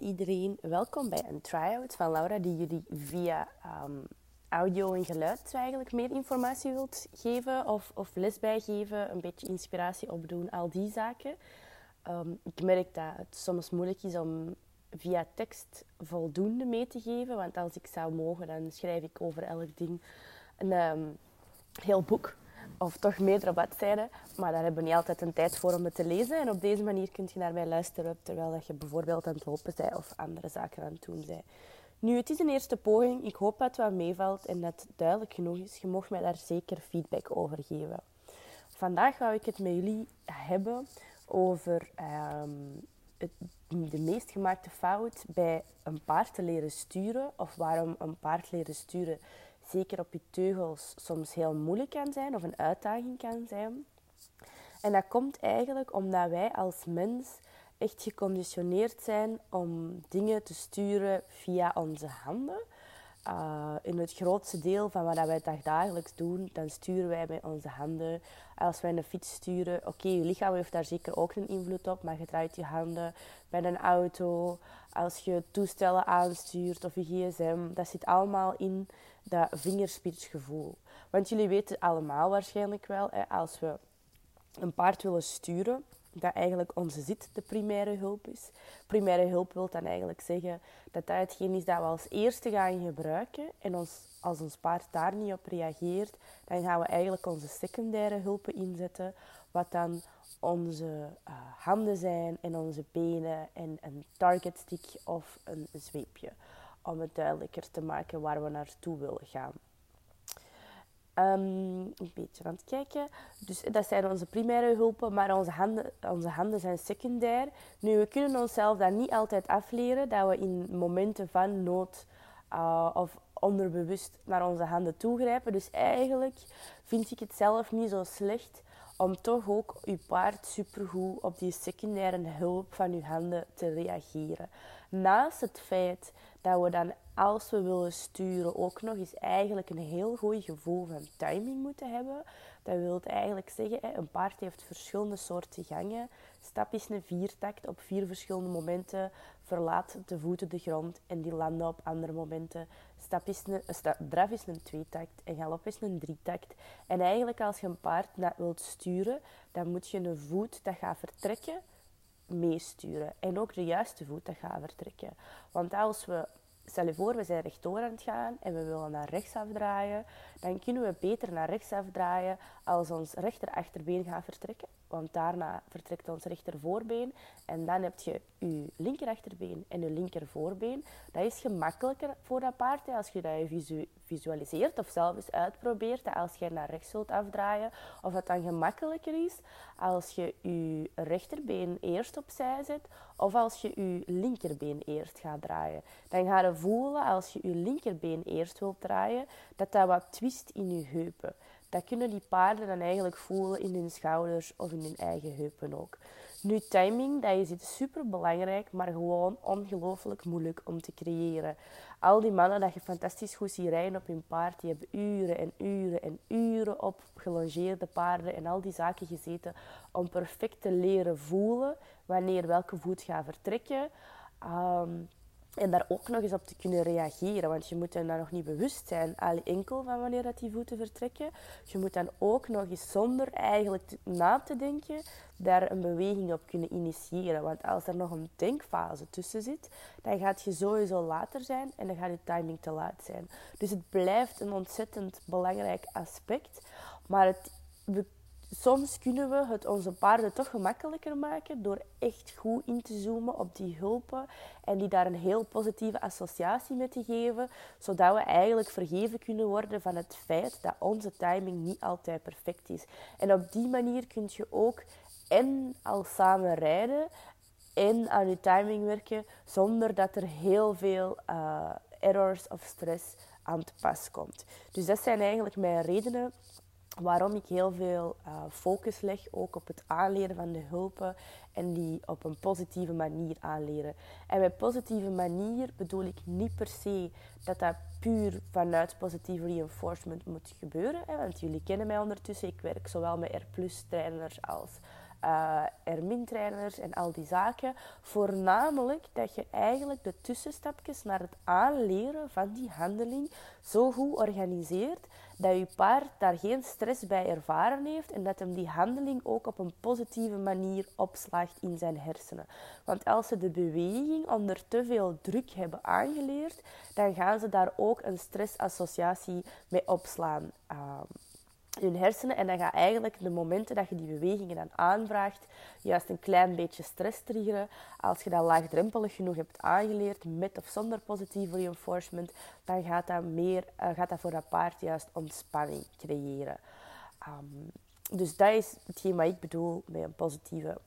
Iedereen, welkom bij een try-out van Laura die jullie via ehm, audio en geluid eigenlijk meer informatie wilt geven of, of les bijgeven, een beetje inspiratie opdoen, al die zaken. Ehm, ik merk dat het soms moeilijk is om via tekst voldoende mee te geven, want als ik zou mogen, dan schrijf ik over elk ding een ehm, heel boek of toch meerdere bladzijden. Maar daar hebben we niet altijd een tijd voor om het te lezen. En op deze manier kun je naar mij luisteren terwijl dat je bijvoorbeeld aan het lopen bent of andere zaken aan het doen bent. Nu, het is een eerste poging. Ik hoop dat het meevalt en dat het duidelijk genoeg is. Je mag mij daar zeker feedback over geven. Vandaag ga ik het met jullie hebben over ehm, het, de meest gemaakte fout bij een paard te leren sturen. Of waarom een paard leren sturen zeker op je teugels soms heel moeilijk kan zijn of een uitdaging kan zijn. En dat komt eigenlijk omdat wij als mens echt geconditioneerd zijn om dingen te sturen via onze handen. Uh, in het grootste deel van wat wij dagelijks doen, dan sturen wij met onze handen. Als wij een fiets sturen, oké, je lichaam heeft daar zeker ook een invloed op, maar je draait je handen bij een auto, als je toestellen aanstuurt of je gsm, dat zit allemaal in dat vingerspitsgevoel. Want jullie weten allemaal waarschijnlijk wel, hè, als we een paard willen sturen, dat eigenlijk onze zit de primaire hulp is. Primaire hulp wil dan eigenlijk zeggen dat dat hetgeen is dat we als eerste gaan gebruiken. En als ons paard daar niet op reageert, dan gaan we eigenlijk onze secundaire hulpen inzetten. Wat dan onze uh, handen zijn en onze benen en een target stick of een zweepje om het duidelijker te maken waar we naartoe willen gaan. Um, een beetje aan kijken. Dus dat zijn onze primaire hulpen, maar onze handen, onze handen zijn secundair. Nu, we kunnen onszelf dat niet altijd afleren, dat we in momenten van nood uh, of onderbewust naar onze handen toegrijpen. Dus eigenlijk vind ik het zelf niet zo slecht om toch ook je paard supergoed op die secundaire hulp van je handen te reageren. Naast het feit dat we dan, als we willen sturen, ook nog eens eigenlijk een heel goed gevoel van timing moeten hebben. Dat wil eigenlijk zeggen, een paard heeft verschillende soorten gangen. Stap is een viertakt. Op vier verschillende momenten verlaat de voeten de grond en die landen op andere momenten. Stap is een, draf is een tweetakt en galop is een drietakt. En eigenlijk als je een paard wilt sturen, dan moet je een voet dat gaat vertrekken meesturen. En ook de juiste voet dat gaat vertrekken. Want als we, stel je voor, we zijn rechtdoor aan het gaan en we willen naar rechts afdraaien, dan kunnen we beter naar rechts afdraaien als ons rechter achterbeen gaat vertrekken want daarna vertrekt ons rechtervoorbeen en dan heb je je linkerachterbeen en je linkervoorbeen. Dat is gemakkelijker voor dat paard als je dat visualiseert of zelf uitprobeert. Dat als je naar rechts zult afdraaien, of het dan gemakkelijker is als je je rechterbeen eerst opzij zet of als je je linkerbeen eerst gaat draaien. Dan ga je voelen als je je linkerbeen eerst wilt draaien, dat dat wat twist in je heupen dat kunnen die paarden dan eigenlijk voelen in hun schouders of in hun eigen heupen ook. Nu, timing, dat is super belangrijk, maar gewoon ongelooflijk moeilijk om te creëren. Al die mannen dat je fantastisch goed ziet rijden op hun paard, die hebben uren en uren en uren op gelongeerde paarden en al die zaken gezeten om perfect te leren voelen wanneer welke voet gaat vertrekken. Um, en daar ook nog eens op te kunnen reageren. Want je moet dan nog niet bewust zijn, al enkel van wanneer dat die voeten vertrekken. Je moet dan ook nog eens zonder eigenlijk na te denken, daar een beweging op kunnen initiëren. Want als er nog een denkfase tussen zit, dan gaat je sowieso later zijn en dan gaat je timing te laat zijn. Dus het blijft een ontzettend belangrijk aspect. Maar het, we soms kunnen we het onze paarden toch gemakkelijker maken door echt goed in te zoomen op die hulpen en die daar een heel positieve associatie mee te geven, zodat we eigenlijk vergeven kunnen worden van het feit dat onze timing niet altijd perfect is. En op die manier kun je ook en al samen rijden en aan je timing werken zonder dat er heel veel uh, errors of stress aan te pas komt. Dus dat zijn eigenlijk mijn redenen waarom ik heel veel uh, focus leg ook op het aanleren van de hulpen en die op een positieve manier aanleren. En met positieve manier bedoel ik niet per se dat dat puur vanuit positieve reinforcement moet gebeuren. Hè, want jullie kennen mij ondertussen. Ik werk zowel met R-trainers als uh, Ermin-trainers en al die zaken. Voornamelijk dat je eigenlijk de tussenstapjes naar het aanleren van die handeling zo goed organiseert dat je paard daar geen stress bij ervaren heeft en dat hem die handeling ook op een positieve manier opslaagt in zijn hersenen. Want als ze de beweging onder te veel druk hebben aangeleerd, dan gaan ze daar ook een stressassociatie mee opslaan. Uh, hun hersenen. En dan gaat eigenlijk de momenten dat je die bewegingen dan aanvraagt, juist een klein beetje stress triggeren. Als je dat laagdrempelig genoeg hebt aangeleerd, met of zonder positieve reinforcement, dan gaat dat, meer, uh, gaat dat voor dat paard juist ontspanning creëren. Um, dus dat is hetgeen wat ik bedoel met een positieve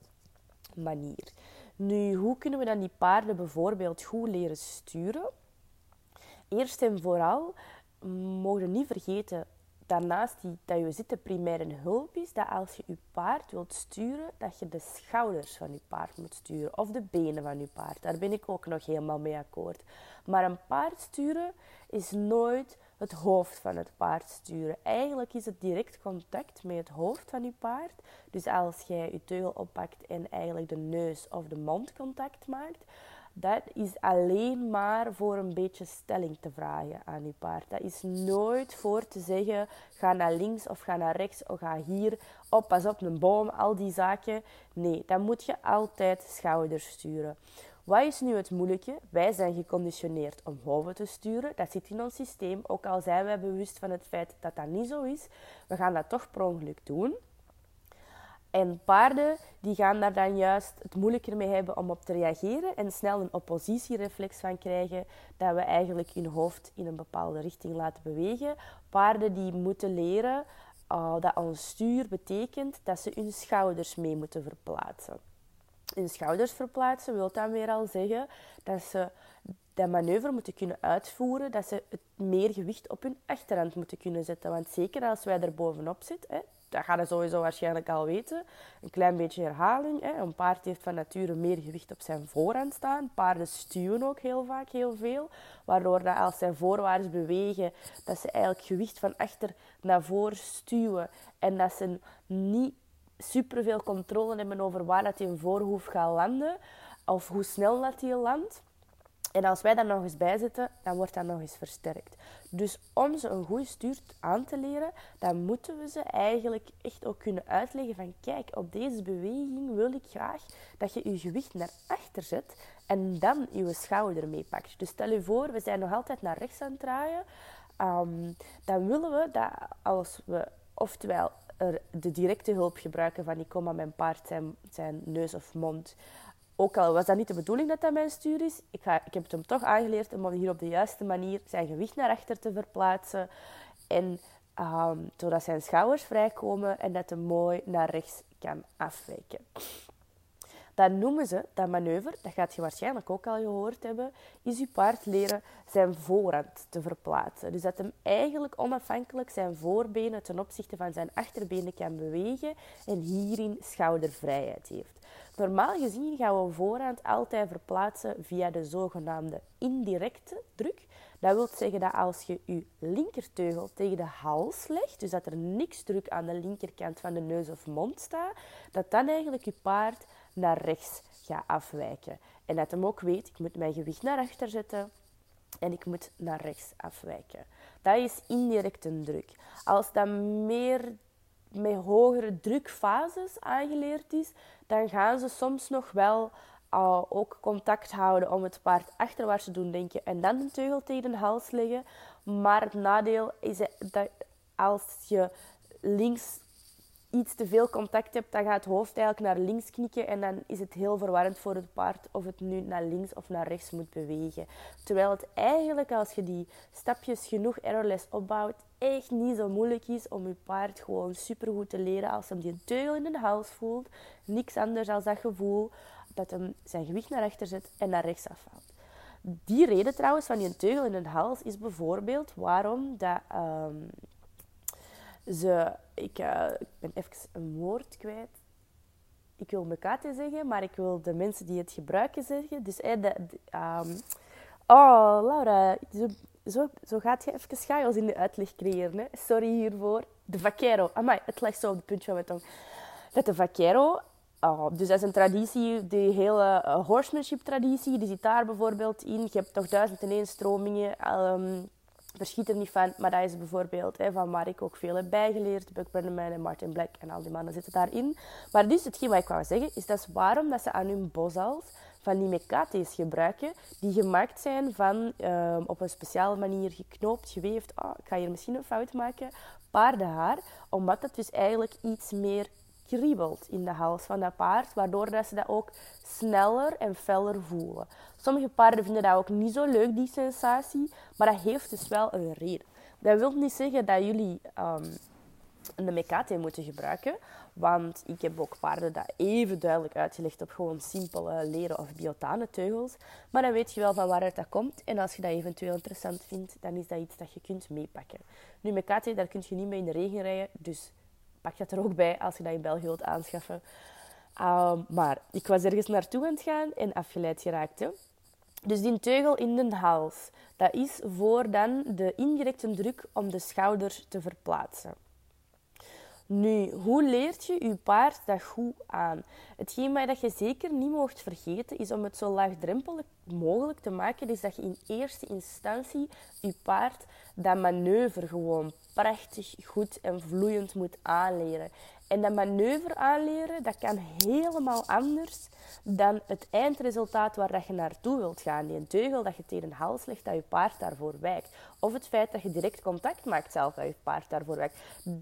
manier. Nu, hoe kunnen we dan die paarden bijvoorbeeld goed leren sturen? Eerst en vooral mogen we niet vergeten daarnaast die, dat je zitten primair een hulp is, dat als je je paard wilt sturen, dat je de schouders van je paard moet sturen. Of de benen van je paard. Daar ben ik ook nog helemaal mee akkoord. Maar een paard sturen is nooit het hoofd van het paard sturen. Eigenlijk is het direct contact met het hoofd van je paard. Dus als jij je teugel oppakt en eigenlijk de neus of de mond contact maakt, dat is alleen maar voor een beetje stelling te vragen aan je paard. Dat is nooit voor te zeggen, ga naar links of ga naar rechts of ga hier, op, pas op een boom, al die zaken. Nee, dan moet je altijd schouders sturen. Wat is nu het moeilijke? Wij zijn geconditioneerd om hoven te sturen. Dat zit in ons systeem, ook al zijn wij bewust van het feit dat dat niet zo is. We gaan dat toch per ongeluk doen. En paarden die gaan daar dan juist het moeilijker mee hebben om op te reageren en snel een oppositiereflex van krijgen dat we eigenlijk hun hoofd in een bepaalde richting laten bewegen. Paarden die moeten leren uh, dat ons stuur betekent dat ze hun schouders mee moeten verplaatsen. Hun schouders verplaatsen wil dan weer al zeggen dat ze dat manoeuvre moeten kunnen uitvoeren, dat ze het meer gewicht op hun achterhand moeten kunnen zetten. Want zeker als wij er bovenop zitten, dat ga je sowieso waarschijnlijk al weten. Een klein beetje herhaling. Hè. Een paard heeft van nature meer gewicht op zijn voorhand staan. Paarden stuwen ook heel vaak heel veel. Waardoor dat als zij voorwaarts bewegen, dat ze eigenlijk gewicht van achter naar voren stuwen. En dat ze niet superveel controle hebben over waar dat die voorhoef gaat landen. Of hoe snel dat die landt. En als wij daar nog eens bij zitten, dan wordt dat nog eens versterkt. Dus om ze een goede stuur aan te leren, dan moeten we ze eigenlijk echt ook kunnen uitleggen van kijk, op deze beweging wil ik graag dat je je gewicht naar achter zet en dan je schouder meepakt. Dus stel je voor, we zijn nog altijd naar rechts aan het draaien. Um, dan willen we dat als we oftewel de directe hulp gebruiken van ik kom aan mijn paard zijn neus of mond ook al was dat niet de bedoeling dat dat mijn stuur is, ik, ga, ik heb het hem toch aangeleerd om hier op de juiste manier zijn gewicht naar achter te verplaatsen. En zodat zijn schouders vrijkomen en dat hij mooi naar rechts kan afwijken. Dat noemen ze, dat manoeuvre, dat gaat je waarschijnlijk ook al gehoord hebben, is je paard leren zijn voorhand te verplaatsen. Dus dat hem eigenlijk onafhankelijk zijn voorbenen ten opzichte van zijn achterbenen kan bewegen en hierin schoudervrijheid heeft. Normaal gezien gaan we voorhand altijd verplaatsen via de zogenaamde indirecte druk. Dat wil zeggen dat als je je linkerteugel tegen de hals legt, dus dat er niks druk aan de linkerkant van de neus of mond staat, dat dan eigenlijk je paard naar rechts gaat afwijken. En dat hem ook weet, ik moet mijn gewicht naar achter zetten en ik moet naar rechts afwijken. Dat is indirecte druk. Als dat meer met hogere drukfases aangeleerd is, dan gaan ze soms nog wel uh, ook contact houden om het paard achterwaarts te doen denken en dan een teugel tegen de hals leggen. Maar het nadeel is dat als je links iets te veel contact hebt, dan gaat het hoofd eigenlijk naar links knikken en dan is het heel verwarrend voor het paard of het nu naar links of naar rechts moet bewegen. Terwijl het eigenlijk, als je die stapjes genoeg errorless opbouwt, echt niet zo moeilijk is om je paard gewoon supergoed te leren als hem die teugel in de hals voelt. Niks anders dan dat gevoel dat hem zijn gewicht naar rechter zet en naar rechts afvalt. Die reden trouwens van die teugel in de hals is bijvoorbeeld waarom dat, um, ze... Ik, uh, ik ben even een woord kwijt. Ik wil mekate zeggen, maar ik wil de mensen die het gebruiken zeggen. Dus eh, de, um, oh, Laura, zo, zo gaat je even chaos in de uitleg creëren. Hè? Sorry hiervoor. De vaquero. Amai, het ligt zo op de puntje van mijn tong. Dat de vaquero Uh, dus dat is een traditie, de hele uh, horsemanship traditie, die zit daar bijvoorbeeld in. Je hebt toch duizend en één stromingen, um, verschiet er niet van. Maar dat is bijvoorbeeld hè, van waar ik ook veel heb bijgeleerd. Buck Brenneman en Martin Black en al die mannen zitten daarin. Maar dus hetgeen wat ik wou zeggen, is dat is waarom dat ze aan hun bosals van die mekates gebruiken, die gemaakt zijn van um, op een speciale manier geknoopt, geweefd. Oh, ik ga hier misschien een fout maken. Paardenhaar, omdat dat dus eigenlijk iets meer kriebelt in de hals van dat paard, waardoor dat ze dat ook sneller en feller voelen. Sommige paarden vinden dat ook niet zo leuk, die sensatie, maar dat heeft dus wel een reden. Dat wil niet zeggen dat jullie um, een mekate moeten gebruiken, want ik heb ook paarden dat even duidelijk uitgelegd op gewoon simpele leren of biotane teugels. Maar dan weet je wel van waaruit dat komt. En als je dat eventueel interessant vindt, dan is dat iets dat je kunt meepakken. Nu, mekate, daar kun je niet mee in de regen rijden, dus pak dat er ook bij als je dat in België wilt aanschaffen. Um, maar ik was ergens naartoe aan het gaan en afgeleid geraakt. Dus die teugel in de hals, dat is voor dan de indirecte druk om de schouder te verplaatsen. Nu, hoe leert je je paard dat goed aan? Hetgeen wat je zeker niet mocht vergeten, is om het zo laagdrempelig mogelijk te maken, is dat je in eerste instantie je paard dat manoeuvre gewoon prachtig, goed en vloeiend moet aanleren. En dat manoeuvre aanleren, dat kan helemaal anders dan het eindresultaat waar dat je naartoe wilt gaan. Die teugel dat je tegen de hals legt, dat je paard daarvoor wijkt. Of het feit dat je direct contact maakt zelf, dat je paard daarvoor wijkt.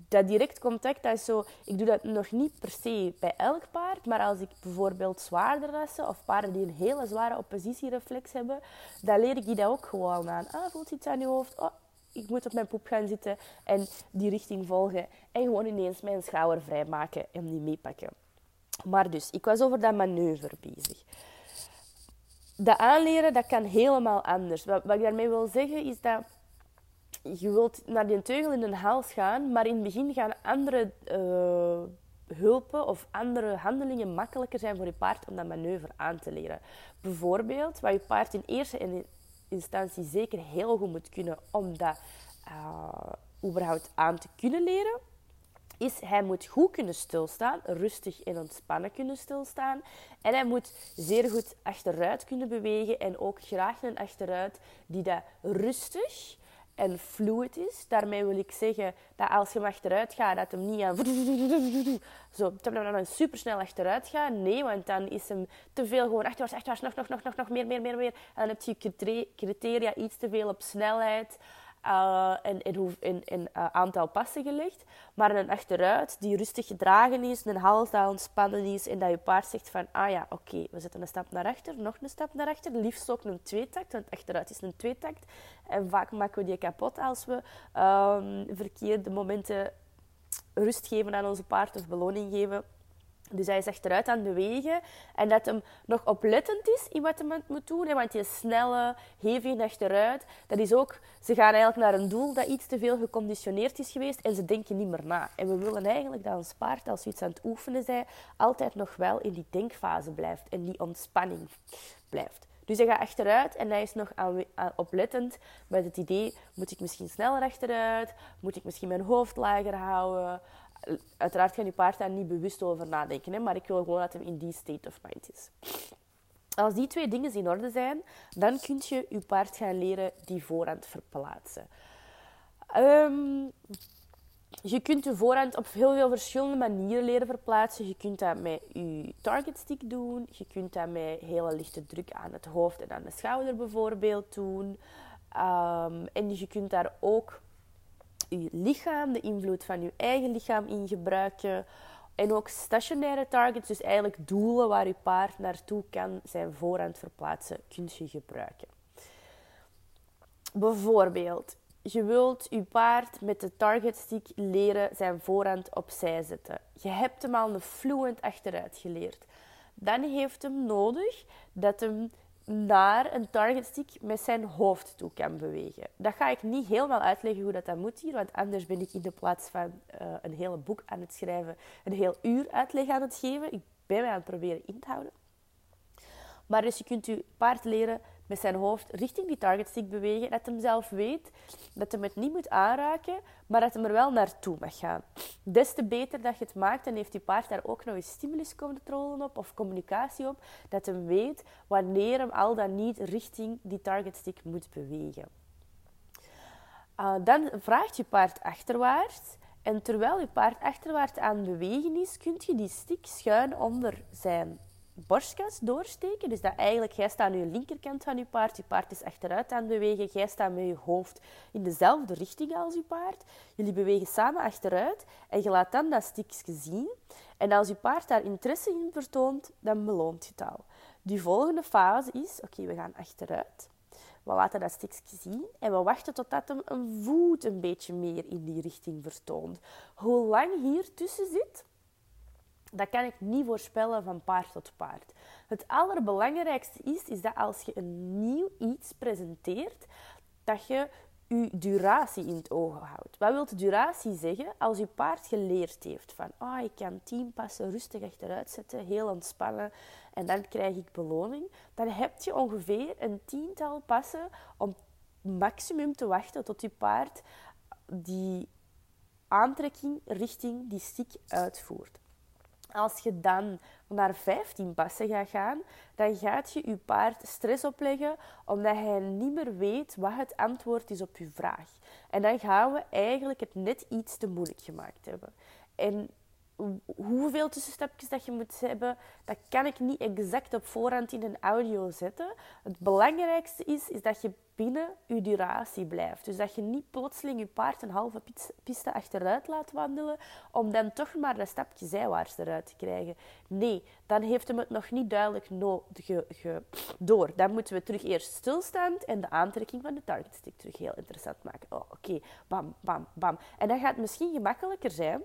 Dat direct contact, dat is zo... Ik doe dat nog niet per se bij elk paard, maar als ik bijvoorbeeld zwaardere rassen of paarden die een hele zware oppositiereflex hebben, dan leer ik die dat ook gewoon aan. Ah, voelt iets aan je hoofd? Oh, ik moet op mijn poep gaan zitten en die richting volgen. En gewoon ineens mijn schouder vrijmaken en die meepakken. Maar dus, ik was over dat manoeuvre bezig. Dat aanleren, dat kan helemaal anders. Wat, ik daarmee wil zeggen, is dat je wilt naar die teugel in de hals gaan, maar in het begin gaan andere uh, hulpen of andere handelingen makkelijker zijn voor je paard om dat manoeuvre aan te leren. Bijvoorbeeld, wat je paard in eerste instantie zeker heel goed moet kunnen om dat uh, überhaupt aan te kunnen leren, is hij moet goed kunnen stilstaan, rustig en ontspannen kunnen stilstaan. En hij moet zeer goed achteruit kunnen bewegen en ook graag een achteruit die dat rustig en fluid is. Daarmee wil ik zeggen dat als je hem achteruit gaat, dat hem niet aan zo dan supersnel achteruit gaat. Nee, want dan is hem te veel gewoon achterwaarts, achterwaarts, nog, nog, nog, nog, nog meer, meer, meer, meer. En dan heb je criteria iets te veel op snelheid uh, en, en, uh, aantal passen gelegd. Maar een achteruit die rustig gedragen is, een hals dat ontspannen is en dat je paard zegt van, ah ja, oké, we zetten een stap naar achter, nog een stap naar achter, liefst ook een tweetakt, want achteruit is een tweetakt. En vaak maken we die kapot als we um, verkeerde momenten rust geven aan onze paard beloning geven. Dus hij is achteruit aan het bewegen en dat hem nog oplettend is in wat hij moet doen. Want die snelle, hevig achteruit, dat is ook... Ze gaan eigenlijk naar een doel dat iets te veel geconditioneerd is geweest en ze denken niet meer na. En we willen eigenlijk dat ons paard, als we iets aan het oefenen zijn, altijd nog wel in die denkfase blijft en die ontspanning blijft. Dus hij gaat achteruit en hij is nog aan, oplettend met het idee, moet ik misschien sneller achteruit? Moet ik misschien mijn hoofd lager houden? uiteraard gaat je paard daar niet bewust over nadenken, hè, maar ik wil gewoon dat hij in die state of mind is. Als die twee dingen in orde zijn, dan kun je je paard gaan leren die voorhand verplaatsen. Um, je kunt je voorhand op heel veel verschillende manieren leren verplaatsen. Je kunt dat met je target stick doen. Je kunt dat met hele lichte druk aan het hoofd en aan de schouder bijvoorbeeld doen. Um, en je kunt daar ook je lichaam, de invloed van je eigen lichaam in gebruiken. En ook stationaire targets, dus eigenlijk doelen waar je paard naartoe kan zijn voorhand verplaatsen, kun je gebruiken. Bijvoorbeeld, je wilt je paard met de target stick leren zijn voorhand opzij zetten. Je hebt hem al een fluent achteruit geleerd. Dan heeft hem nodig dat hem naar een target stick met zijn hoofd toe kan bewegen. Dat ga ik niet helemaal uitleggen hoe dat, dat moet hier, want anders ben ik in de plaats van uh, een hele boek aan het schrijven, een heel uur uitleg aan het geven. Ik ben mij aan het proberen in te houden. Maar dus je kunt je paard leren met zijn hoofd richting die target stick bewegen. Dat hem zelf weet dat hij het niet moet aanraken, maar dat hij er wel naartoe mag gaan. Des te beter dat je het maakt, en heeft die paard daar ook nog eens stimuluscontrole op of communicatie op, dat hij weet wanneer hem al dan niet richting die target stick moet bewegen. Uh, dan vraagt je paard achterwaarts. En terwijl je paard achterwaarts aan het bewegen is, kun je die stick schuin onder zijn borstkas doorsteken. Dus dat eigenlijk, jij staat aan je linkerkant van je paard, je paard is achteruit aan het bewegen, jij staat met je hoofd in dezelfde richting als je paard. Jullie bewegen samen achteruit en je laat dan dat stikje zien. En als je paard daar interesse in vertoont, dan beloont je het al. Die volgende fase is, oké, we gaan achteruit. We laten dat stukje zien en we wachten totdat hem een voet een beetje meer in die richting vertoont. Hoe lang hier tussen zit, dat kan ik niet voorspellen van paard tot paard. Het allerbelangrijkste is, is dat als je een nieuw iets presenteert, dat je je duratie in het oog houdt. Wat wil duratie zeggen? Als je paard geleerd heeft van oh, ik kan tien passen rustig achteruit zetten, heel ontspannen en dan krijg ik beloning, dan heb je ongeveer een tiental passen om maximum te wachten tot je paard die aantrekking richting die stick uitvoert. Als je dan naar 15 passen gaat gaan, dan gaat je je paard stress opleggen omdat hij niet meer weet wat het antwoord is op je vraag. En dan gaan we eigenlijk het net iets te moeilijk gemaakt hebben. En hoeveel tussenstapjes dat je moet hebben, dat kan ik niet exact op voorhand in een audio zetten. Het belangrijkste is, is dat je binnen je duratie blijft. Dus dat je niet plotseling je paard een halve piste achteruit laat wandelen, om dan toch maar dat stapje zijwaarts eruit te krijgen. Nee, dan heeft hem het nog niet duidelijk door. Dan moeten we terug eerst stilstaan en de aantrekking van de target stick terug heel interessant maken. Oh, oké, bam, bam, bam. En dat gaat misschien gemakkelijker zijn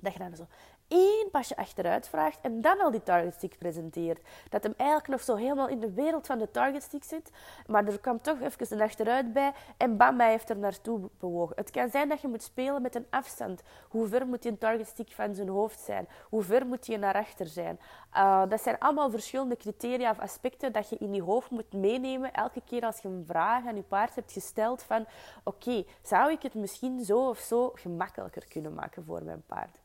dat je dan zo één pasje achteruit vraagt en dan al die target stick presenteert. Dat hem eigenlijk nog zo helemaal in de wereld van de target stick zit, maar er kwam toch even een achteruit bij en bam, hij heeft er naartoe bewogen. Het kan zijn dat je moet spelen met een afstand. Hoe ver moet die target stick van zijn hoofd zijn? Hoe ver moet je naar achter zijn? Uh, dat zijn allemaal verschillende criteria of aspecten dat je in je hoofd moet meenemen elke keer als je een vraag aan je paard hebt gesteld van oké, zou ik het misschien zo of zo gemakkelijker kunnen maken voor mijn paard?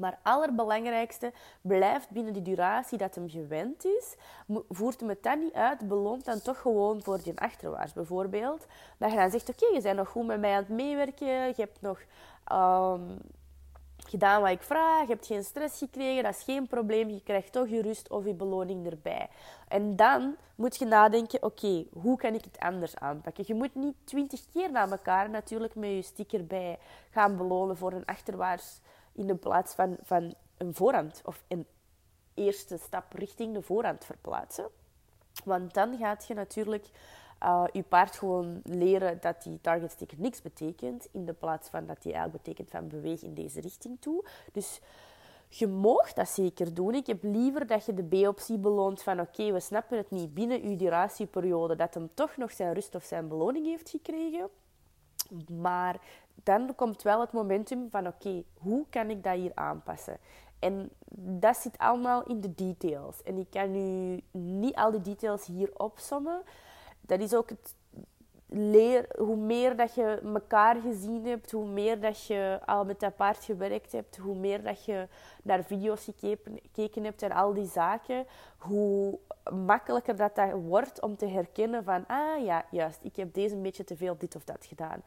Maar allerbelangrijkste blijft binnen die duratie dat hem gewend is. Voert hem het dan niet uit, beloont dan toch gewoon voor die achterwaarts bijvoorbeeld. Dat je dan zegt, oké, je bent nog goed met mij aan het meewerken. Je hebt nog um, gedaan wat ik vraag. Je hebt geen stress gekregen. Dat is geen probleem. Je krijgt toch je rust of je beloning erbij. En dan moet je nadenken, oké, hoe kan ik het anders aanpakken? Je moet niet twintig keer na elkaar natuurlijk met je sticker bij gaan belonen voor een achterwaarts in de plaats van, van een voorhand of een eerste stap richting de voorhand verplaatsen. Want dan gaat je natuurlijk uh, je paard gewoon leren dat die target stick niks betekent, in de plaats van dat die eigenlijk betekent van beweeg in deze richting toe. Dus je mag dat zeker doen. Ik heb liever dat je de B-optie beloont van oké, we snappen het niet binnen uw duratieperiode dat hem toch nog zijn rust of zijn beloning heeft gekregen. Maar dan komt wel het momentum van oké, hoe kan ik dat hier aanpassen? En dat zit allemaal in de details. En ik kan nu niet al die details hier opsommen. Dat is ook het leer, hoe meer dat je elkaar gezien hebt, hoe meer dat je al met dat paard gewerkt hebt, hoe meer dat je naar video's gekeken hebt en al die zaken, hoe makkelijker dat, dat wordt om te herkennen van, ah ja, juist, ik heb deze een beetje te veel dit of dat gedaan.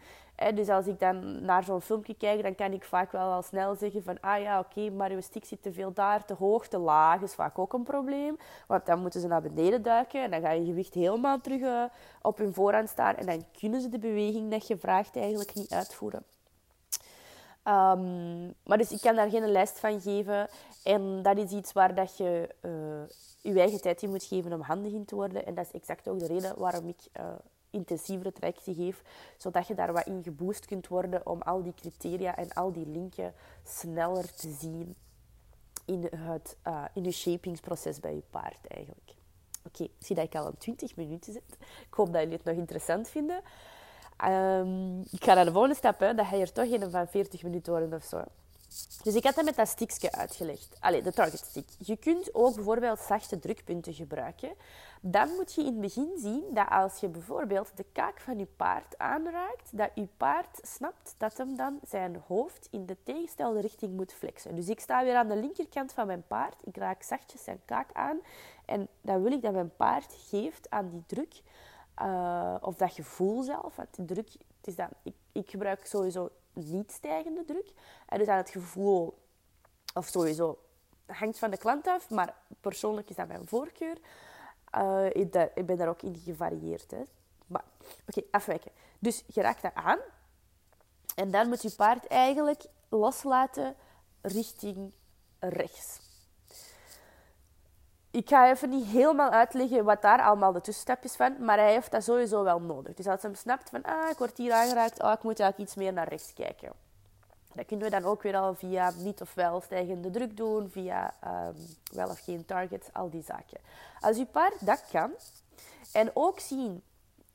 Dus als ik dan naar zo'n filmpje kijk, dan kan ik vaak wel al snel zeggen van, ah ja, oké, maar uw stick zit te veel daar, te hoog, te laag, is vaak ook een probleem. Want dan moeten ze naar beneden duiken en dan ga je gewicht helemaal terug uh, op hun voorhand staan en dan kunnen ze de beweging dat je vraagt eigenlijk niet uitvoeren. Um, maar dus ik kan daar geen lijst van geven. En dat is iets waar dat je uh, je eigen tijd in moet geven om handig in te worden. En dat is exact ook de reden waarom ik uh, intensievere trajecten geef. Zodat je daar wat in geboost kunt worden om al die criteria en al die linken sneller te zien in, het, uh, in je shapingsproces bij je paard eigenlijk. Oké, okay, zie dat ik al aan 20 minuten zit. Ik hoop dat jullie het nog interessant vinden. Um, ik ga naar de volgende stap, hè. dat ga je er toch in van 40 minuten worden of zo. Dus ik had dat met dat stickje uitgelegd. Allee, de target stick. Je kunt ook bijvoorbeeld zachte drukpunten gebruiken. Dan moet je in het begin zien dat als je bijvoorbeeld de kaak van je paard aanraakt, dat je paard snapt dat hem dan zijn hoofd in de tegenstelde richting moet flexen. Dus ik sta weer aan de linkerkant van mijn paard. Ik raak zachtjes zijn kaak aan. En dan wil ik dat mijn paard geeft aan die druk. Uh, of dat gevoel zelf. Want die druk, het is dan, ik, ik gebruik sowieso niet stijgende druk. En dus aan het gevoel, of sowieso, hangt van de klant af, maar persoonlijk is dat mijn voorkeur. Uh, ik, ik, ben daar ook in gevarieerd. Hè. Maar, oké, okay, afwijken. Dus je raakt dat aan. En dan moet je paard eigenlijk loslaten richting rechts ik ga even niet helemaal uitleggen wat daar allemaal de tussenstap is van, maar hij heeft dat sowieso wel nodig. Dus als hij snapt van, ah, ik word hier aangeraakt, oh, ik moet eigenlijk iets meer naar rechts kijken. Dat kunnen we dan ook weer al via niet of wel stijgende druk doen, via um, wel of geen target, al die zaken. Als uw paard dat kan, en ook zien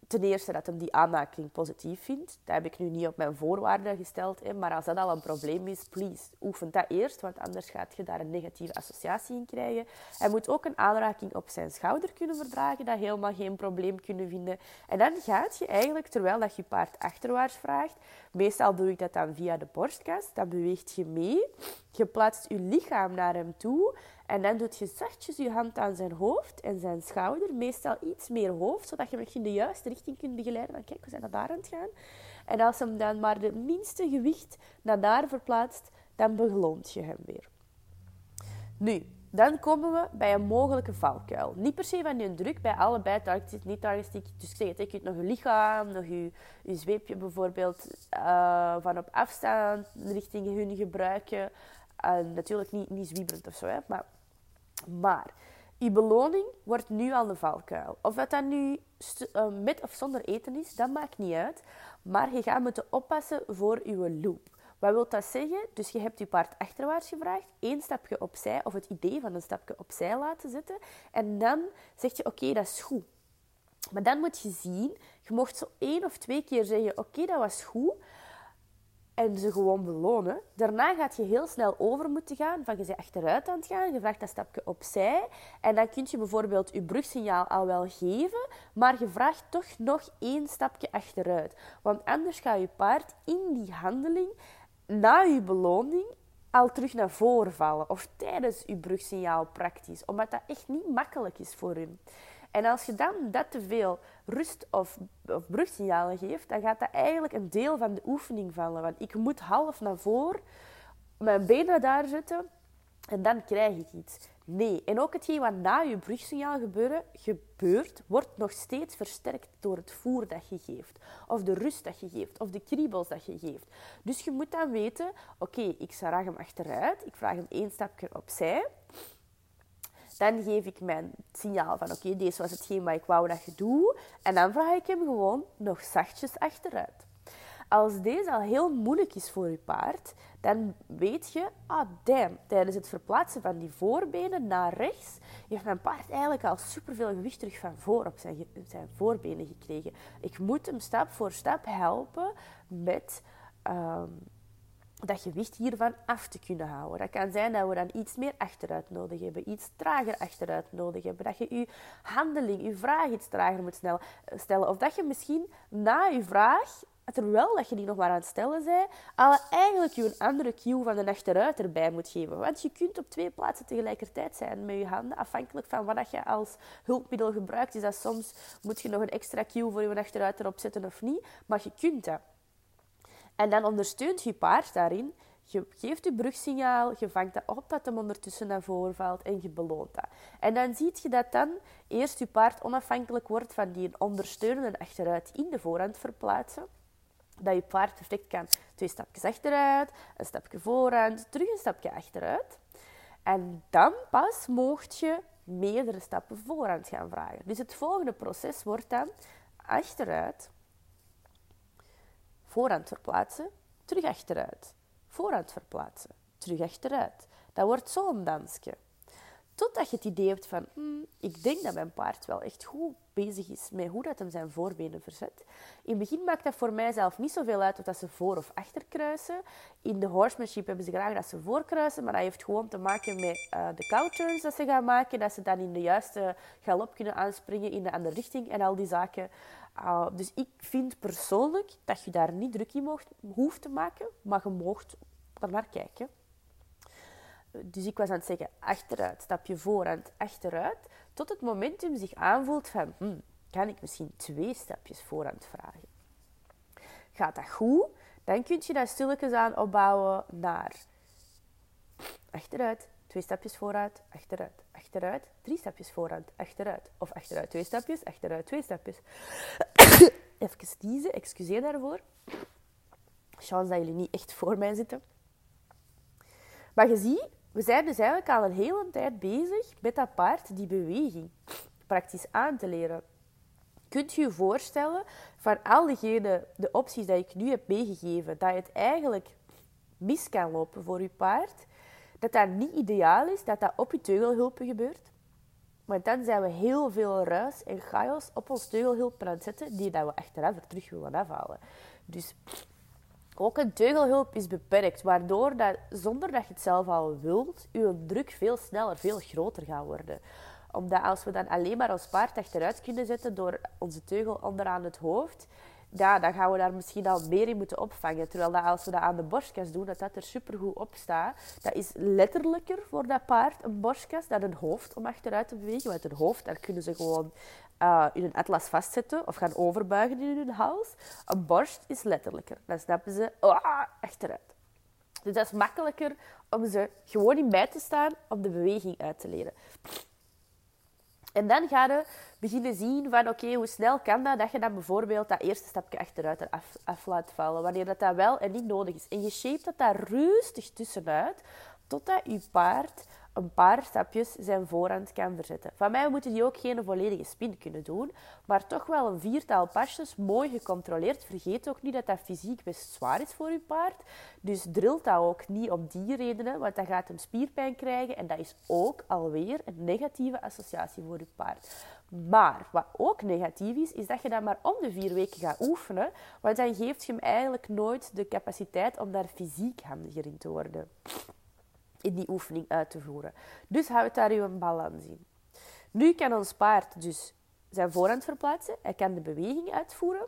ten eerste dat hem die aanmaking positief vindt. Dat heb ik nu niet op mijn voorwaarden gesteld. Hè. Maar als dat al een probleem is, please, oefen dat eerst. Want anders gaat je daar een negatieve associatie in krijgen. Hij moet ook een aanraking op zijn schouder kunnen verdragen. Dat helemaal geen probleem kunnen vinden. En dan gaat je eigenlijk, terwijl dat je paard achterwaarts vraagt... Meestal doe ik dat dan via de borstkas. Dan beweegt je mee. Je plaatst je lichaam naar hem toe. En dan doet je zachtjes je hand aan zijn hoofd en zijn schouder. Meestal iets meer hoofd, zodat je hem in de juiste richting kunt begeleiden. Kijk, we zijn naar daar aan het gaan. En als hem dan maar de minste gewicht naar daar verplaatst, dan beloont je hem weer. Nu, dan komen we bij een mogelijke valkuil. Niet per se van je druk, bij allebei target niet target Dus ik zeg het, je kunt nog je lichaam, nog je, je zweepje bijvoorbeeld uh, van op afstand richting hun gebruiken. Uh, natuurlijk niet, niet zwieberend of zo, hè, maar maar je beloning wordt nu al de valkuil. Of dat dat nu uh, met of zonder eten is, dat maakt niet uit. Maar je gaat moeten oppassen voor je loop. Wat wil dat zeggen? Dus je hebt je paard achterwaarts gevraagd, één stapje opzij, of het idee van een stapje opzij laten zitten. En dan zeg je, oké, dat is goed. Maar dan moet je zien, je mocht zo één of twee keer zeggen, oké, dat was goed en ze gewoon belonen. Daarna gaat je heel snel over moeten gaan. Van je bent achteruit aan het gaan, je vraagt dat stapje opzij. En dan kun je bijvoorbeeld je brugsignaal al wel geven, maar je vraagt toch nog één stapje achteruit. Want anders gaat je paard in die handeling, na je beloning, al terug naar voren vallen. Of tijdens je brugsignaal praktisch. Omdat dat echt niet makkelijk is voor hem. En als je dan dat te veel rust of, of brugsignalen geeft, dan gaat dat eigenlijk een deel van de oefening vallen. Want ik moet half naar voren, mijn benen daar zetten en dan krijg ik iets. Nee, en ook hetgeen wat na je brugsignaal gebeuren, gebeurt, wordt nog steeds versterkt door het voer dat je geeft. Of de rust dat je geeft, of de kriebels dat je geeft. Dus je moet dan weten, oké, ik vraag hem achteruit, ik vraag hem één stapje opzij. Dan geef ik mijn signaal van oké, deze was hetgeen wat ik wou dat je doet. En dan vraag ik hem gewoon nog zachtjes achteruit. Als deze al heel moeilijk is voor je paard, dan weet je, ah damn, tijdens het verplaatsen van die voorbenen naar rechts, heeft mijn paard eigenlijk al superveel gewicht terug van voor op zijn, zijn voorbenen gekregen. Ik moet hem stap voor stap helpen met um, dat gewicht hiervan af te kunnen houden. Dat kan zijn dat we dan iets meer achteruit nodig hebben, iets trager achteruit nodig hebben, dat je je handeling, je vraag iets trager moet stellen, of dat je misschien na je vraag, terwijl dat je die nog maar aan het stellen bent, al eigenlijk je een andere cue van de achteruit erbij moet geven. Want je kunt op twee plaatsen tegelijkertijd zijn met je handen, afhankelijk van wat je als hulpmiddel gebruikt. Is dat soms moet je nog een extra cue voor je achteruit erop zetten of niet, maar je kunt dat. En dan ondersteunt je paard daarin. Je geeft je brugsignaal, je vangt dat op dat hem ondertussen naar voren valt en je beloont dat. En dan zie je dat dan eerst je paard onafhankelijk wordt van die ondersteunende achteruit in de voorhand verplaatsen. Dat je paard perfect kan twee stapjes achteruit, een stapje voorhand, terug een stapje achteruit. En dan pas mocht je meerdere stappen voorhand gaan vragen. Dus het volgende proces wordt dan achteruit, voorhand verplaatsen, terug achteruit. Voorhand verplaatsen, terug achteruit. Dat wordt zo'n dansje. Totdat je het idee hebt van, hmm, ik denk dat mijn paard wel echt goed bezig is met hoe dat hem zijn voorbenen verzet. In het begin maakt dat voor mij zelf niet zoveel uit of dat ze voor of achter kruisen. In de horsemanship hebben ze graag dat ze voor kruisen, maar dat heeft gewoon te maken met uh, de cowturns dat ze gaan maken. Dat ze dan in de juiste galop kunnen aanspringen in de andere richting en al die zaken. Uh, dus ik vind persoonlijk dat je daar niet druk in hoeft te maken, maar je mocht er naar kijken. Dus ik was aan het zeggen achteruit, stapje voorhand, achteruit, tot het momentum zich aanvoelt van, hmm, kan ik misschien twee stapjes voorhand vragen? Gaat dat goed? Dan kun je dat stilletjes aan opbouwen naar achteruit, twee stapjes vooruit, achteruit, achteruit, drie stapjes vooruit, achteruit. Of achteruit twee stapjes, achteruit twee stapjes. Even kiezen, excuseer daarvoor. Chance dat jullie niet echt voor mij zitten. Maar je ziet, we zijn dus eigenlijk al een hele tijd bezig met dat paard die beweging praktisch aan te leren. Kunt je je voorstellen van al diegene, de opties die ik nu heb meegegeven, dat het eigenlijk mis kan lopen voor je paard, dat dat niet ideaal is, dat dat op je teugelhulpen gebeurt. Want dan zijn we heel veel ruis en chaos op ons teugelhulp aan het zetten, die dat we achteraf er terug willen afhalen. Dus ook een teugelhulp is beperkt, waardoor dat, zonder dat je het zelf al wilt, je druk veel sneller, veel groter gaat worden. Omdat als we dan alleen maar ons paard achteruit kunnen zetten door onze teugel onderaan het hoofd, ja, dan gaan we daar misschien al meer in moeten opvangen. Terwijl dat als we dat aan de borstkas doen, dat dat er supergoed op staat. Dat is letterlijker voor dat paard, een borstkas, dan een hoofd om achteruit te bewegen. Want een hoofd, daar kunnen ze gewoon uh, in een atlas vastzetten of gaan overbuigen in hun hals. Een borst is letterlijker. Dan snappen ze oh, achteruit. Dus dat is makkelijker om ze gewoon in bij te staan om de beweging uit te leren. En dan ga je beginnen zien van oké, hoe snel kan dat, dat je dan bijvoorbeeld dat eerste stapje achteruit eraf af laat vallen. Wanneer dat, dat wel en niet nodig is. En je shape dat daar rustig tussenuit, totdat je paard een paar stapjes zijn voorhand kan verzetten. Van mij moeten die ook geen volledige spin kunnen doen, maar toch wel een viertal pasjes, mooi gecontroleerd. Vergeet ook niet dat dat fysiek best zwaar is voor je paard. Dus drilt dat ook niet om die redenen, want dan gaat hem spierpijn krijgen en dat is ook alweer een negatieve associatie voor je paard. Maar wat ook negatief is, is dat je dat maar om de vier weken gaat oefenen, want dan geeft je hem eigenlijk nooit de capaciteit om daar fysiek handiger in te worden in die oefening uit te voeren. Dus houdt daar uw balans in. Nu kan ons paard dus zijn voorhand verplaatsen. Hij kan de beweging uitvoeren.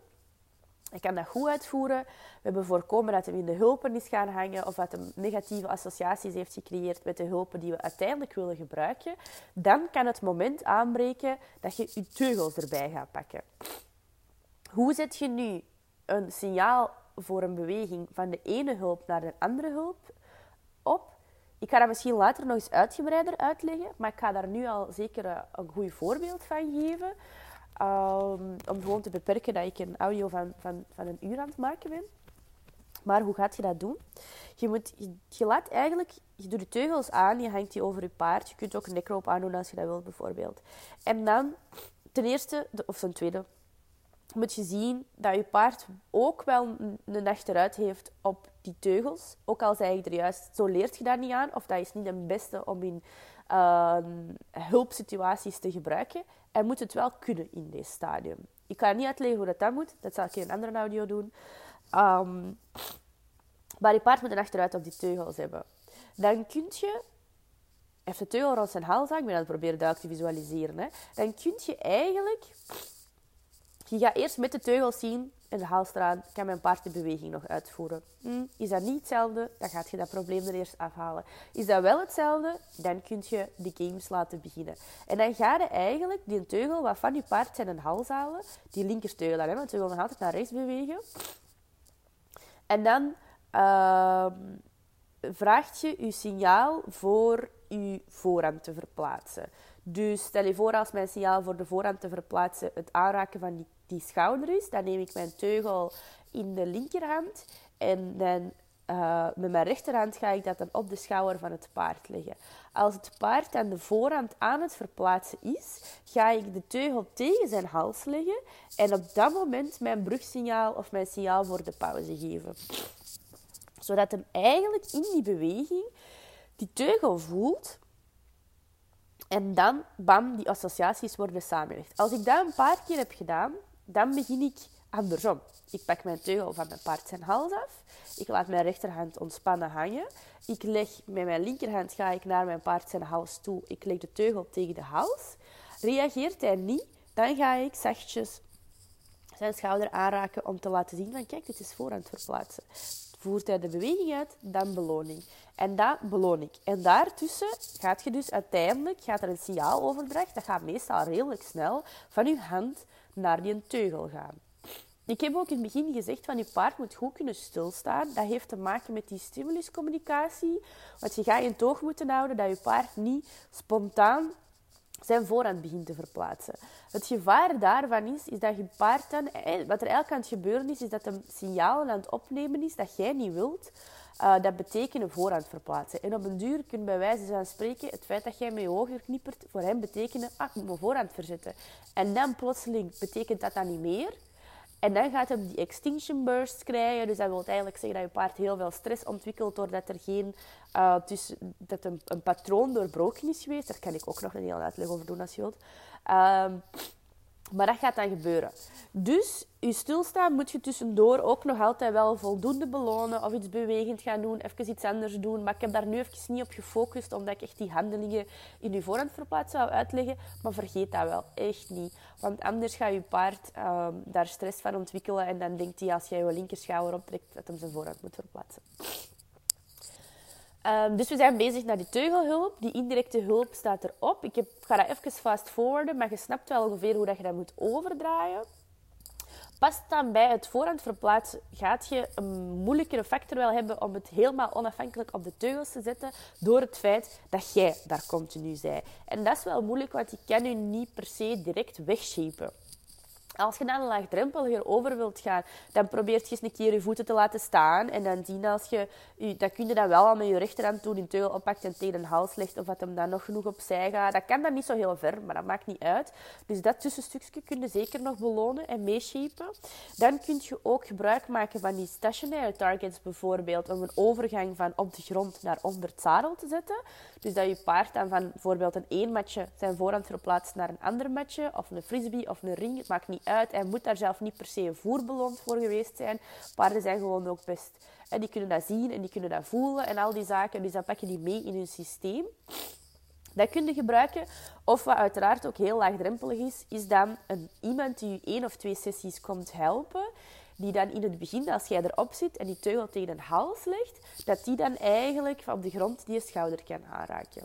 Hij kan dat goed uitvoeren. We hebben voorkomen dat hij in de hulpen is gaan hangen of dat hij negatieve associaties heeft gecreëerd met de hulpen die we uiteindelijk willen gebruiken. Dan kan het moment aanbreken dat je je teugels erbij gaat pakken. Hoe zet je nu een signaal voor een beweging van de ene hulp naar de andere hulp op? Ik ga dat misschien later nog eens uitgebreider uitleggen, maar ik ga daar nu al zeker eh, een goed voorbeeld van geven. Um, om gewoon te beperken dat ik een audio van, van, van een uur aan het maken ben. Maar hoe gaat je dat doen? Je, moet, je, laat eigenlijk, je doet de teugels aan, je hangt die over je paard. Je kunt ook een nekroop aandoen als je dat wilt, bijvoorbeeld. En dan, ten eerste, of ten tweede, moet je zien dat je paard ook wel een achteruit heeft op die teugels. Ook al zei ik er juist, zo leert je daar niet aan. Of dat is niet het beste om in uh, hulpsituaties te gebruiken. Hij moet het wel kunnen in dit stadium. Ik ga niet uitleggen hoe dat, dat moet. Dat zal ik in een andere audio doen. Um, maar je paard moet een achteruit op die teugels hebben. Dan kun je... Even de teugel rond zijn hals hangen. Ik ben aan het proberen duidelijk te visualiseren. Hè. Dan kun je eigenlijk je gaat eerst met de teugels zien en de hals eraan, kan mijn paard de beweging nog uitvoeren. Hm, is dat niet hetzelfde, dan gaat je dat probleem er eerst afhalen. Is dat wel hetzelfde, dan kun je de games laten beginnen. En dan ga je eigenlijk die teugel wat van je paard zijn hals halen, die linkerteugel dan, hè, want je wil nog altijd naar rechts bewegen. En dan uh, vraagt je je signaal voor je voorhand te verplaatsen. Dus stel je voor als mijn signaal voor de voorhand te verplaatsen het aanraken van die schouder is, dan neem ik mijn teugel in de linkerhand en dan uh, met mijn rechterhand ga ik dat dan op de schouder van het paard leggen. Als het paard aan de voorhand aan het verplaatsen is, ga ik de teugel tegen zijn hals leggen en op dat moment mijn brugsignaal of mijn signaal voor de pauze geven. Zodat hem eigenlijk in die beweging die teugel voelt En dan, bam, die associaties worden samengelegd. Als ik dat een paar keer heb gedaan, dan begin ik andersom. Ik pak mijn teugel van mijn paard zijn hals af. Ik laat mijn rechterhand ontspannen hangen. Ik leg met mijn linkerhand ga ik naar mijn paard zijn hals toe. Ik leg de teugel tegen de hals. Reageert hij niet, dan ga ik zachtjes zijn schouder aanraken om te laten zien van kijk, dit is voorhand verplaatsen. Voert hij de beweging uit, dan beloning. En dat beloon ik. En daartussen gaat je dus uiteindelijk gaat er een signaal overdracht. Dat gaat meestal redelijk snel van je hand naar die teugel gaan. Ik heb ook in het begin gezegd van je paard moet goed kunnen stilstaan. Dat heeft te maken met die stimuluscommunicatie. Want je gaat in het oog moeten houden dat je paard niet spontaan zijn voorhand begint te verplaatsen. Het gevaar daarvan is, is dat je paard dan... Eh, wat er eigenlijk aan het gebeuren is, is dat een signaal aan het opnemen is dat jij niet wilt. Uh, dat betekent voorhand verplaatsen. En op een duur kun je bij wijze van spreken het feit dat jij met je ogen knippert voor hem betekenen, ah, ik moet mijn voorhand verzetten. En dan plotseling betekent dat dan niet meer. En dan gaat hij die extinction burst krijgen. Dus dat wil eigenlijk zeggen dat je paard heel veel stress ontwikkelt doordat er geen, uh, dus, dat een, een, patroon doorbroken is geweest. Daar kan ik ook nog een hele uitleg over doen als je wilt. Ehm, maar dat gaat dan gebeuren. Dus je stilstaan moet je tussendoor ook nog altijd wel voldoende belonen of iets bewegend gaan doen, even iets anders doen. Maar ik heb daar nu even niet op gefocust, omdat ik echt die handelingen in je voorhand verplaatst zou uitleggen. Maar vergeet dat wel, echt niet. Want anders gaat je paard ehm, daar stress van ontwikkelen en dan denkt hij als jij je linkerschouder optrekt dat hem zijn voorhand moet verplaatsen. Um, dus we zijn bezig naar die teugelhulp. Die indirecte hulp staat erop. Ik, heb, ga dat even fast forwarden, maar je snapt wel ongeveer hoe dat je dat moet overdraaien. Past dan bij het voorhand verplaatsen, gaat je een moeilijkere factor wel hebben om het helemaal onafhankelijk op de teugels te zetten, door het feit dat jij daar continu zij. En dat is wel moeilijk, want je kan je niet per se direct wegshapen. Als je dan een laagdrempeliger over wilt gaan, dan probeert je eens een keer je voeten te laten staan. En dan zien als je, dat kun je dan wel al met je rechterhand doen, in teugel oppakt en tegen een hals legt. Of dat hem dan nog genoeg opzij gaat. Dat kan dan niet zo heel ver, maar dat maakt niet uit. Dus dat tussenstukje kun je zeker nog belonen en meeshapen. Dan kun je ook gebruik maken van die stationary targets bijvoorbeeld. Om een overgang van op de grond naar onder het zadel te zetten. Dus dat je paard dan van bijvoorbeeld een één matje zijn voorhand verplaatst naar een ander matje. Of een frisbee of een ring. Het maakt niet uit. Hij moet daar zelf niet per se een voerbeloond voor geweest zijn. Paarden zijn gewoon ook best... Hè, die kunnen dat zien en die kunnen dat voelen en al die zaken. Dus dan pak je die mee in hun systeem. Dat kun je gebruiken. Of wat uiteraard ook heel laagdrempelig is, is dan een, iemand die je één of twee sessies komt helpen. Die dan in het begin, als jij erop zit en die teugel tegen een hals legt, dat die dan eigenlijk op de grond die je schouder kan aanraken.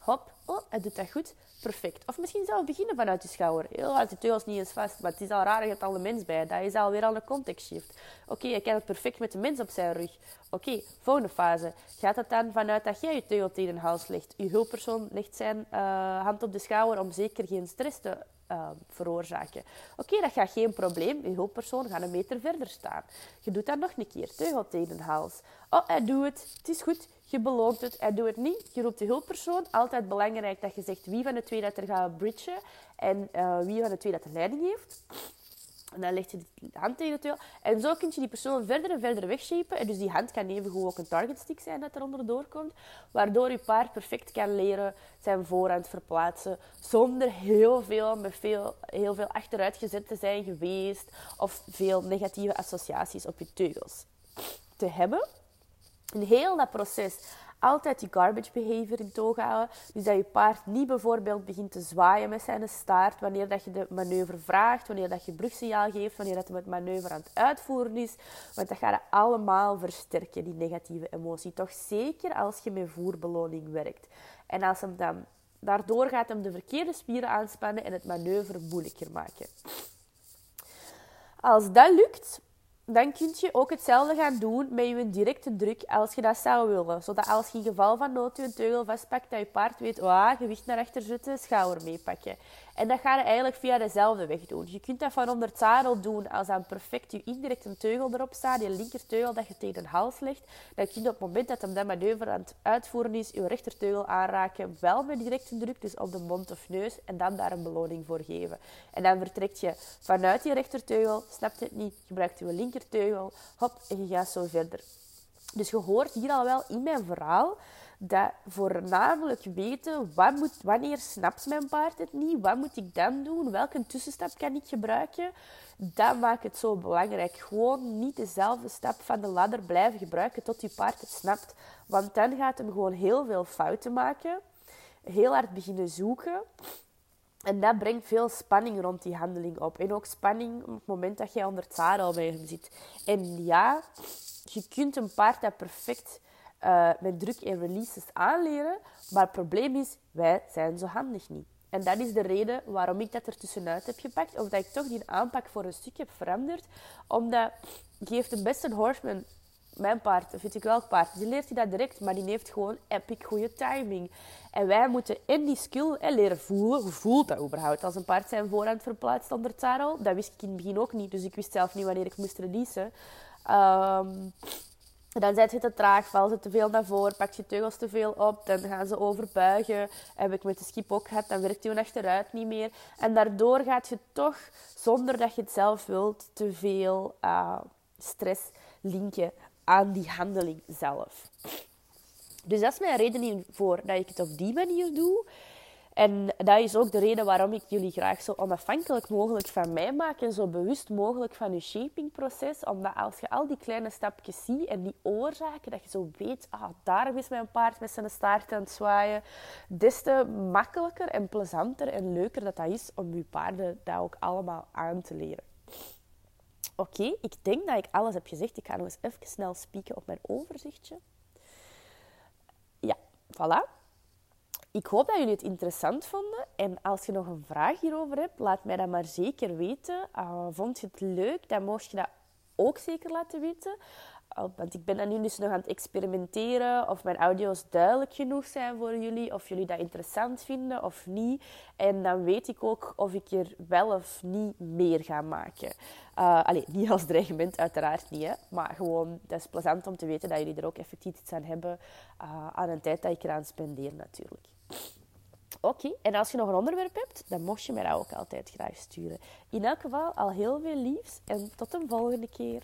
Hop, oh, hij doet dat goed perfect. Of misschien zelf beginnen vanuit je schouder. Heel hard, de teugels niet eens vast, maar het is al raar, je hebt al de mens bij. Dat is alweer al een context shift. Oké, je kan het perfect met de mens op zijn rug. Oké, volgende fase. Gaat het dan vanuit dat jij je teugel tegen de hals legt? Je hulppersoon legt zijn uh, hand op de schouder om zeker geen stress te uh, veroorzaken. Oké, dat gaat geen probleem. Je hulppersoon gaat een meter verder staan. Je doet dat nog een keer. Teugel tegen de hals. Oh, hij doet het. Het is goed. Je beloont het. Hij doet het niet. Je roept de hulppersoon. Altijd belangrijk dat je zegt wie van de twee dat er gaat bridgen en uh, wie van de twee dat de leiding heeft. En dan leg je de hand tegen de teugel. En zo kun je die persoon verder en verder wegshapen. En dus die hand kan evengoed ook een target stick zijn dat er onderdoor komt. Waardoor je paard perfect kan leren zijn voorhand verplaatsen. Zonder heel veel, met veel, heel veel achteruitgezet te zijn geweest. Of veel negatieve associaties op je teugels te hebben. In heel dat proces altijd die garbage behavior in toog houden. Dus dat je paard niet bijvoorbeeld begint te zwaaien met zijn staart wanneer dat je de manoeuvre vraagt, wanneer dat je brugsignaal geeft, wanneer dat het manoeuvre aan het uitvoeren is. Want dat gaat allemaal versterken, die negatieve emotie. Toch zeker als je met voerbeloning werkt. En als hem dan, daardoor gaat hem de verkeerde spieren aanspannen en het manoeuvre moeilijker maken. Als dat lukt, dan kun je ook hetzelfde gaan doen met je directe druk als je dat zou willen. Zodat als je in geval van nood je teugel vastpakt, dat je paard weet, oh, gewicht naar achter zetten, schouder meepakken. En dat ga je eigenlijk via dezelfde weg doen. Je kunt dat van onder het zadel doen als dan perfect je indirect een teugel erop staat, je linkerteugel dat je tegen de hals legt. Dan kun je op het moment dat hem dat manoeuvre aan het uitvoeren is, je rechterteugel aanraken, wel met directe druk, dus op de mond of neus, en dan daar een beloning voor geven. En dan vertrekt je vanuit je rechterteugel, snapt het niet, gebruikt je linkerteugel, hop, en je gaat zo verder. Dus je hoort hier al wel in mijn verhaal dat voornamelijk weten wat moet, wanneer snapt mijn paard het niet, wat moet ik dan doen, welke tussenstap kan ik gebruiken. Dat maakt het zo belangrijk. Gewoon niet dezelfde stap van de ladder blijven gebruiken tot je paard het snapt. Want dan gaat hem gewoon heel veel fouten maken, heel hard beginnen zoeken. En dat brengt veel spanning rond die handeling op. En ook spanning op het moment dat jij onder het zadel bij hem zit. En ja, je kunt een paard dat perfect uh, met druk en releases aanleren. Maar het probleem is, wij zijn zo handig niet. En dat is de reden waarom ik dat er tussenuit heb gepakt. Of dat ik toch die aanpak voor een stuk heb veranderd. Omdat je heeft een beste horseman, mijn paard, of weet ik welk paard, die leert hij dat direct, maar die heeft gewoon epic goede timing. En wij moeten in die skill leren voelen. Hoe voelt dat überhaupt als een paard zijn voorhand verplaatst onder zadel? Dat wist ik in het begin ook niet, dus ik wist zelf niet wanneer ik moest releasen. Um, dan zet je te traag, val ze te veel naar voren, pak je teugels te veel op, dan gaan ze overbuigen. Heb ik met de skip ook gehad, dan werkt je achteruit niet meer. En daardoor gaat je toch, zonder dat je het zelf wilt, te veel uh, stress linken aan die handeling zelf. Dus dat is mijn reden voor dat ik het op die manier doe. En dat is ook de reden waarom ik jullie graag zo onafhankelijk mogelijk van mij maak en zo bewust mogelijk van je shapingproces. Omdat als je al die kleine stapjes ziet en die oorzaken, dat je zo weet, ah, daar is mijn paard met zijn staart aan het zwaaien. Des te makkelijker en plezanter en leuker dat dat is om je paarden dat ook allemaal aan te leren. Oké, ik denk dat ik alles heb gezegd. Ik ga nog eens even snel spieken op mijn overzichtje. Ja, voilà. Ik hoop dat jullie het interessant vonden. En als je nog een vraag hierover hebt, laat mij dat maar zeker weten. Uh, vond je het leuk, dan mocht je dat ook zeker laten weten. Uh, want ik ben dan nu dus nog aan het experimenteren of mijn audio's duidelijk genoeg zijn voor jullie. Of jullie dat interessant vinden of niet. En dan weet ik ook of ik er wel of niet meer ga maken. Uh, allee, niet als dreigement, uiteraard niet. Hè? Maar gewoon, het is plezant om te weten dat jullie er ook effectief iets aan hebben. aan een tijd dat ik eraan spendeer natuurlijk. Oké, en als je nog een onderwerp hebt, dan mocht je mij dat ook altijd graag sturen. In elk geval al heel veel liefs en tot een volgende keer.